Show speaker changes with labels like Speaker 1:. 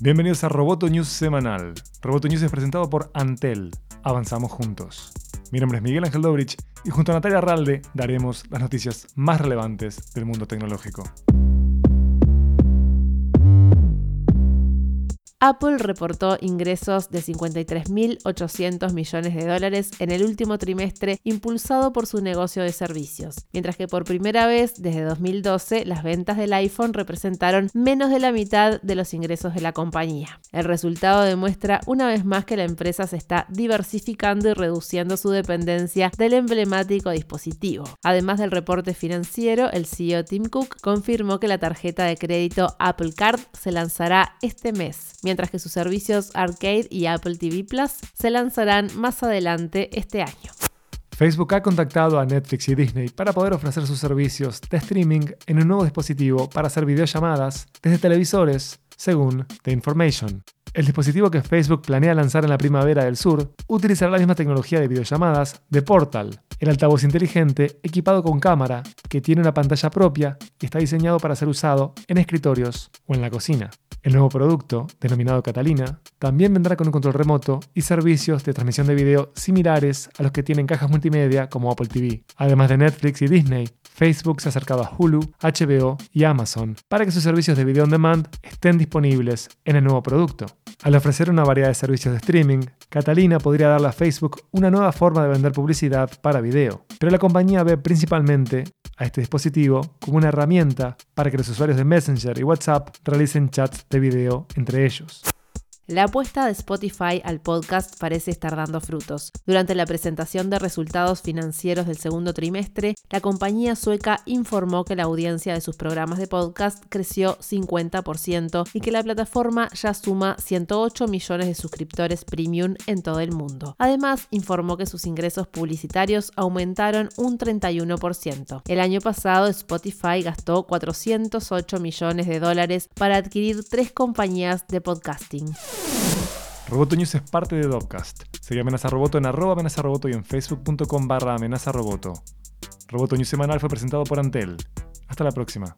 Speaker 1: Bienvenidos a Roboto News semanal. Roboto News es presentado por Antel. Avanzamos juntos. Mi nombre es Miguel Ángel Dobrich y junto a Natalia Ralde daremos las noticias más relevantes del mundo tecnológico.
Speaker 2: Apple reportó ingresos de 53.800 millones de dólares en el último trimestre impulsado por su negocio de servicios, mientras que por primera vez desde 2012 las ventas del iPhone representaron menos de la mitad de los ingresos de la compañía. El resultado demuestra una vez más que la empresa se está diversificando y reduciendo su dependencia del emblemático dispositivo. Además del reporte financiero, el CEO Tim Cook confirmó que la tarjeta de crédito Apple Card se lanzará este mes mientras que sus servicios Arcade y Apple TV Plus se lanzarán más adelante este año.
Speaker 1: Facebook ha contactado a Netflix y Disney para poder ofrecer sus servicios de streaming en un nuevo dispositivo para hacer videollamadas desde televisores, según The Information. El dispositivo que Facebook planea lanzar en la primavera del sur utilizará la misma tecnología de videollamadas de Portal, el altavoz inteligente equipado con cámara que tiene una pantalla propia está diseñado para ser usado en escritorios o en la cocina. El nuevo producto, denominado Catalina, también vendrá con un control remoto y servicios de transmisión de video similares a los que tienen cajas multimedia como Apple TV. Además de Netflix y Disney, Facebook se ha acercado a Hulu, HBO y Amazon para que sus servicios de video on demand estén disponibles en el nuevo producto. Al ofrecer una variedad de servicios de streaming, Catalina podría darle a Facebook una nueva forma de vender publicidad para video, pero la compañía ve principalmente a este dispositivo como una herramienta para que los usuarios de Messenger y WhatsApp realicen chats de video entre ellos.
Speaker 2: La apuesta de Spotify al podcast parece estar dando frutos. Durante la presentación de resultados financieros del segundo trimestre, la compañía sueca informó que la audiencia de sus programas de podcast creció 50% y que la plataforma ya suma 108 millones de suscriptores premium en todo el mundo. Además, informó que sus ingresos publicitarios aumentaron un 31%. El año pasado, Spotify gastó 408 millones de dólares para adquirir tres compañías de podcasting.
Speaker 1: Roboto News es parte de Dopcast. Sigue Amenaza Roboto en arroba amenaza roboto y en facebook.com barra amenaza roboto. Roboto News semanal fue presentado por Antel. Hasta la próxima.